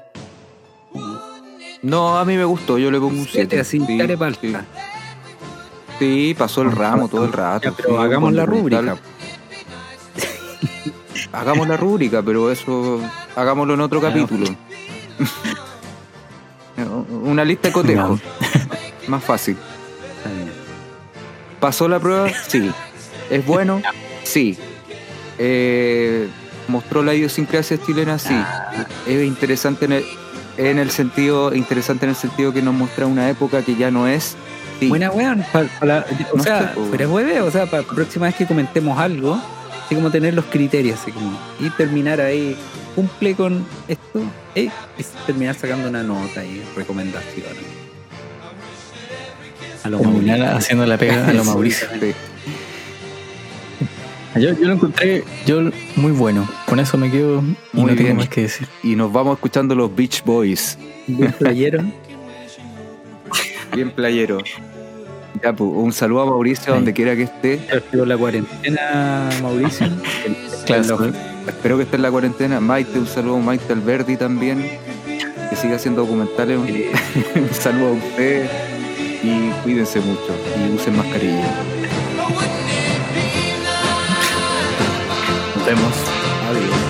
No, a mí me gustó, yo le pongo un 7. siete así, sí, care palta. sí. Sí, pasó el ramo todo el rato. Ya, pero sí, hagamos la rúbrica. [laughs] Hagamos la rúbrica, pero eso hagámoslo en otro capítulo. [laughs] [laughs] Una lista de cotejos. Más fácil. ¿Pasó la prueba? Sí. ¿Es bueno? [laughs] Sí. Eh, ¿Mostró la idiosincrasia chilena? Sí. Ah, Es interesante en el, en el sentido, interesante en el sentido que nos muestra una época que ya no es. Sí. Buena weón. pa- pa la- o No sea, sé, po. fuera hueve, o sea, para la próxima vez que comentemos algo, así como tener los criterios, así como, y terminar ahí, cumple con esto, eh, y terminar sacando una nota y recomendaciones. A lo Terminar Mauricio. haciendo la pega a lo [laughs] Mauricio. Sí. Yo, yo lo encontré yo muy bueno. Con eso me quedo y Muy no tengo más que decir. Y nos vamos escuchando los Beach Boys. Bien playero. Bien playero. Ya, pues, un saludo a Mauricio donde quiera que esté. La cuarentena, Mauricio. [laughs] Claro. Espero que esté en la cuarentena. Maite, un saludo a Maite Alberdi también. Que siga haciendo documentales. Un, [laughs] un saludo a usted. Y cuídense mucho. Y usen mascarilla. Nos vemos. Adiós.